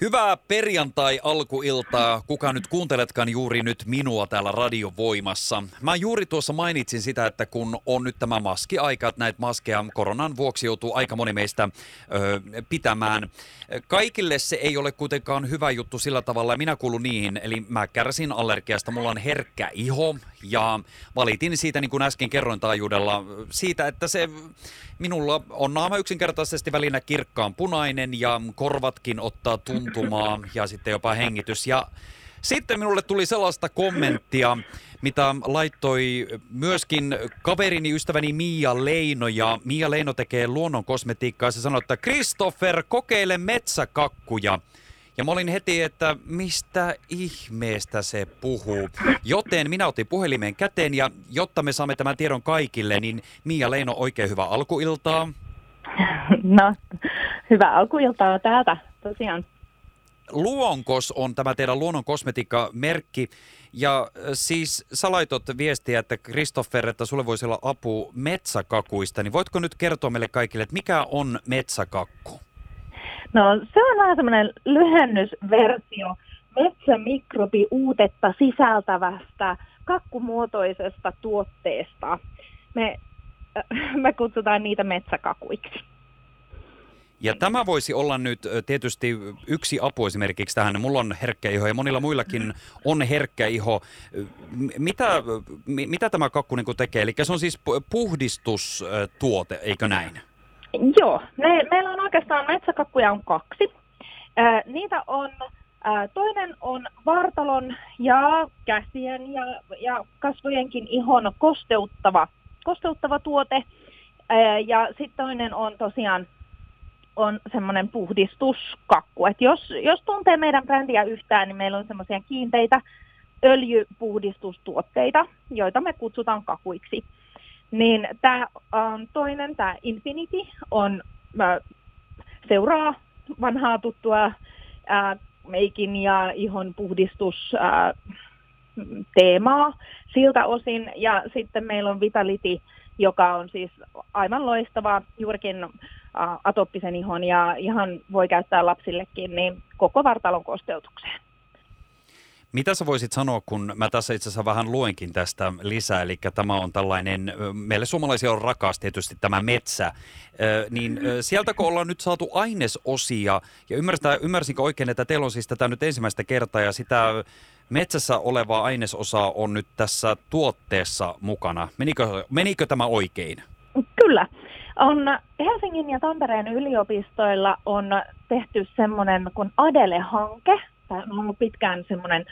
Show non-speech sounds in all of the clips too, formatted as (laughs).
Hyvää perjantai-alkuiltaa, kuka nyt kuunteletkaan juuri nyt minua täällä radiovoimassa. Mä juuri tuossa mainitsin sitä, että kun on nyt tämä maskiaika, että näitä maskeja koronan vuoksi joutuu aika moni meistä ö, pitämään. Kaikille se ei ole kuitenkaan hyvä juttu sillä tavalla, ja minä kuulun niihin, eli mä kärsin allergiasta, mulla on herkkä iho, ja valitin siitä, niin kuin äsken kerroin taajuudella, siitä, että se minulla on naama yksinkertaisesti välinä kirkkaan punainen, ja korvatkin ottaa tuntumaa ja sitten jopa hengitys. Ja sitten minulle tuli sellaista kommenttia, mitä laittoi myöskin kaverini, ystäväni Mia Leino. Ja Mia Leino tekee luonnon kosmetiikkaa. Se sanoi, että Christopher, kokeile metsäkakkuja. Ja mä olin heti, että mistä ihmeestä se puhuu. Joten minä otin puhelimen käteen ja jotta me saamme tämän tiedon kaikille, niin Mia Leino, oikein hyvää alkuiltaa. No, hyvää alkuiltaa täältä tosiaan. Luonkos on tämä teidän luonnon kosmetiikka-merkki. Ja äh, siis sä laitot viestiä, että Kristoffer, että sulle voisi olla apu metsäkakuista. Niin voitko nyt kertoa meille kaikille, että mikä on metsäkakku? No se on vähän semmoinen lyhennysversio metsämikrobiuutetta sisältävästä kakkumuotoisesta tuotteesta. Me, äh, (laughs) me kutsutaan niitä metsäkakuiksi. Ja tämä voisi olla nyt tietysti yksi apu esimerkiksi tähän. Mulla on herkkä iho ja monilla muillakin on herkkä iho. Mitä, mitä tämä kakku niin tekee? Eli se on siis puhdistustuote, eikö näin? Joo, me, meillä on oikeastaan metsäkakkuja on kaksi. Äh, niitä on, äh, toinen on vartalon ja käsien ja, ja kasvojenkin ihon kosteuttava, kosteuttava tuote. Äh, ja sitten toinen on tosiaan on semmoinen puhdistuskakku. Et jos, jos tuntee meidän brändiä yhtään, niin meillä on semmoisia kiinteitä öljypuhdistustuotteita, joita me kutsutaan kakuiksi. Niin tämä um, toinen, tämä Infinity, on, äh, seuraa vanhaa tuttua äh, meikin ja ihon puhdistus äh, teemaa siltä osin. Ja sitten meillä on Vitality, joka on siis aivan loistava juurikin atoppisen ihon ja ihan voi käyttää lapsillekin, niin koko vartalon kosteutukseen. Mitä sä voisit sanoa, kun mä tässä itse asiassa vähän luenkin tästä lisää, eli tämä on tällainen, meille suomalaisia on rakas tietysti tämä metsä, niin sieltä kun ollaan nyt saatu ainesosia, ja ymmärsinkö oikein, että teillä on siis tätä nyt ensimmäistä kertaa, ja sitä metsässä olevaa ainesosaa on nyt tässä tuotteessa mukana. Menikö, menikö tämä oikein? Kyllä. On Helsingin ja Tampereen yliopistoilla on tehty semmoinen kuin Adele-hanke. Tämä on ollut pitkään semmoinen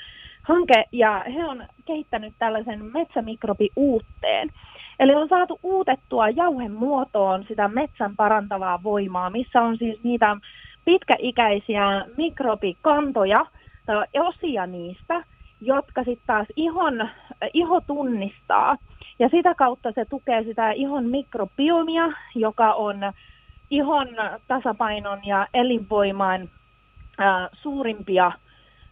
hanke ja he on kehittänyt tällaisen metsämikrobiuutteen. Eli on saatu uutettua jauhen muotoon sitä metsän parantavaa voimaa, missä on siis niitä pitkäikäisiä mikrobikantoja tai osia niistä, jotka sitten taas ihon, iho tunnistaa – ja sitä kautta se tukee sitä ihon mikrobiomia, joka on ihon tasapainon ja elinvoiman suurimpia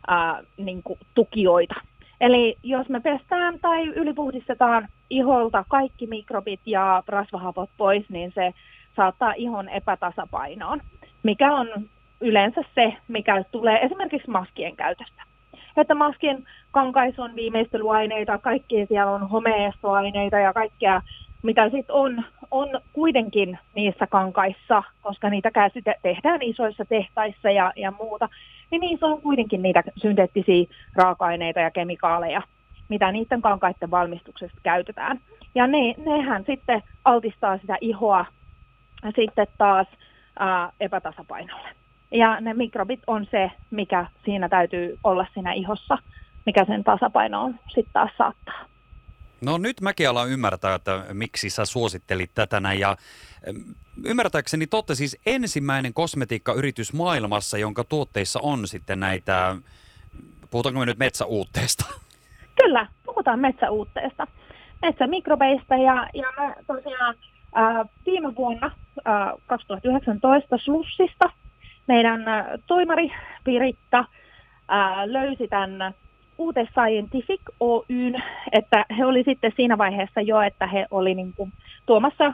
ää, niin kuin, tukijoita. Eli jos me pestään tai ylipuhdistetaan iholta kaikki mikrobit ja rasvahapot pois, niin se saattaa ihon epätasapainoon, mikä on yleensä se, mikä tulee esimerkiksi maskien käytöstä että maskien kankaissa on viimeistelyaineita, kaikkia siellä on homeestoaineita ja kaikkea, mitä sitten on, on kuitenkin niissä kankaissa, koska niitä käsite- tehdään isoissa tehtaissa ja, ja muuta, niin niissä on kuitenkin niitä synteettisiä raaka-aineita ja kemikaaleja, mitä niiden kankaiden valmistuksesta käytetään. Ja ne, nehän sitten altistaa sitä ihoa sitten taas ää, epätasapainolle. Ja ne mikrobit on se, mikä siinä täytyy olla siinä ihossa, mikä sen tasapainoon sitten taas saattaa. No nyt mäkin alan ymmärtää, että miksi sä suosittelit tätä näin. Ja ymmärtääkseni te olette siis ensimmäinen kosmetiikkayritys maailmassa, jonka tuotteissa on sitten näitä, puhutaanko me nyt metsäuutteesta? Kyllä, puhutaan metsäuutteesta, metsämikrobeista ja, ja me tosiaan ää, viime vuonna ää, 2019 Slussista meidän äh, toimari Piritta äh, löysi tämän Uute Scientific Oyn, että he oli sitten siinä vaiheessa jo, että he oli niin kuin tuomassa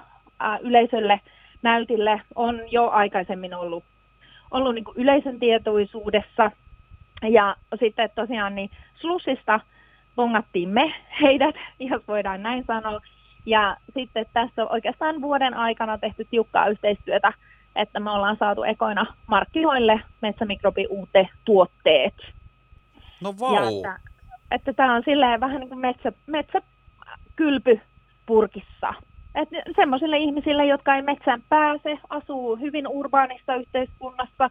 yleisölle näytille, on jo aikaisemmin ollut, ollut niin kuin yleisön tietoisuudessa. Ja sitten tosiaan niin Slusista bongattiin me heidät, (laughs) jos voidaan näin sanoa. Ja sitten tässä on oikeastaan vuoden aikana tehty tiukkaa yhteistyötä, että me ollaan saatu ekoina markkinoille metsämikrobiuute tuotteet. No vau. Wow. että, että tämä on silleen vähän niin kuin metsä, metsäkylpy purkissa. Että semmoisille ihmisille, jotka ei metsään pääse, asuu hyvin urbaanissa yhteiskunnassa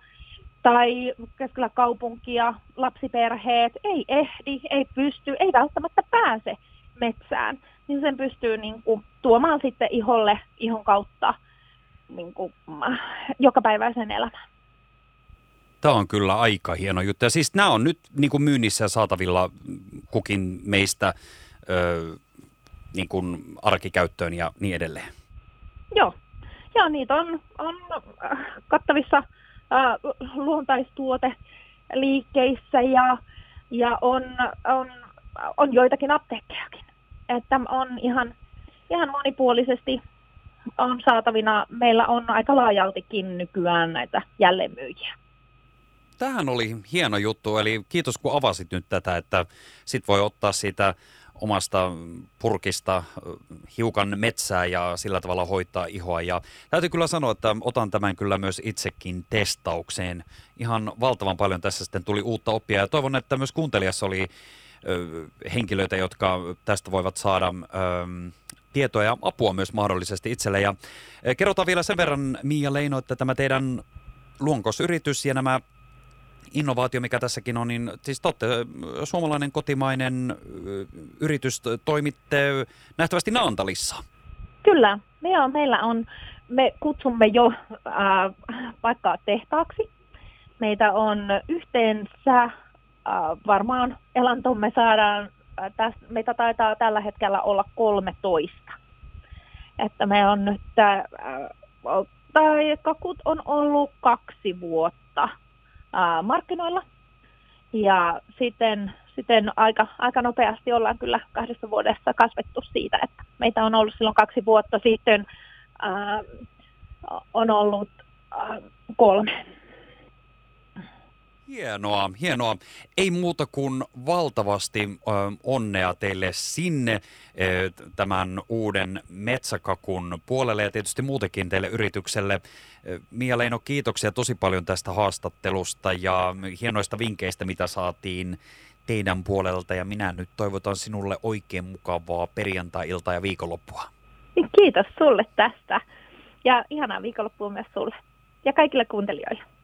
tai keskellä kaupunkia, lapsiperheet, ei ehdi, ei pysty, ei välttämättä pääse metsään, niin sen pystyy niin kuin, tuomaan sitten iholle ihon kautta niin kuin, jokapäiväisen elämän. Tämä on kyllä aika hieno juttu. Ja siis nämä on nyt niin kuin myynnissä saatavilla kukin meistä ö, niin kuin arkikäyttöön ja niin edelleen. Joo, ja niitä on, on äh, kattavissa äh, luontaistuote liikkeissä ja, ja on, on, on joitakin apteekkejakin. Että on ihan, ihan monipuolisesti on saatavina. Meillä on aika laajaltikin nykyään näitä jälleenmyyjiä. Tähän oli hieno juttu, eli kiitos kun avasit nyt tätä, että sit voi ottaa siitä omasta purkista hiukan metsää ja sillä tavalla hoitaa ihoa. Ja täytyy kyllä sanoa, että otan tämän kyllä myös itsekin testaukseen. Ihan valtavan paljon tässä sitten tuli uutta oppia ja toivon, että myös kuuntelijassa oli henkilöitä, jotka tästä voivat saada tietoa ja apua myös mahdollisesti itselle. Ja kerrotaan vielä sen verran, Miia Leino, että tämä teidän luonkosyritys ja nämä innovaatio, mikä tässäkin on, niin siis te olette suomalainen kotimainen yritys, toimitte nähtävästi Naantalissa. Kyllä, me on, meillä on, me kutsumme jo äh, tehtaaksi. Meitä on yhteensä äh, varmaan elantomme saadaan, äh, täs, meitä taitaa tällä hetkellä olla 13. Että me on nyt, äh, tai on ollut kaksi vuotta markkinoilla. Ja sitten, sitten aika, aika nopeasti ollaan kyllä kahdessa vuodessa kasvettu siitä, että meitä on ollut silloin kaksi vuotta sitten, ää, on ollut ää, kolme. Hienoa, hienoa. Ei muuta kuin valtavasti ö, onnea teille sinne ö, tämän uuden metsäkakun puolelle ja tietysti muutenkin teille yritykselle. Mia Leino, kiitoksia tosi paljon tästä haastattelusta ja hienoista vinkkeistä, mitä saatiin teidän puolelta. Ja minä nyt toivotan sinulle oikein mukavaa perjantai-iltaa ja viikonloppua. Kiitos sulle tästä ja ihanaa viikonloppua myös sulle ja kaikille kuuntelijoille.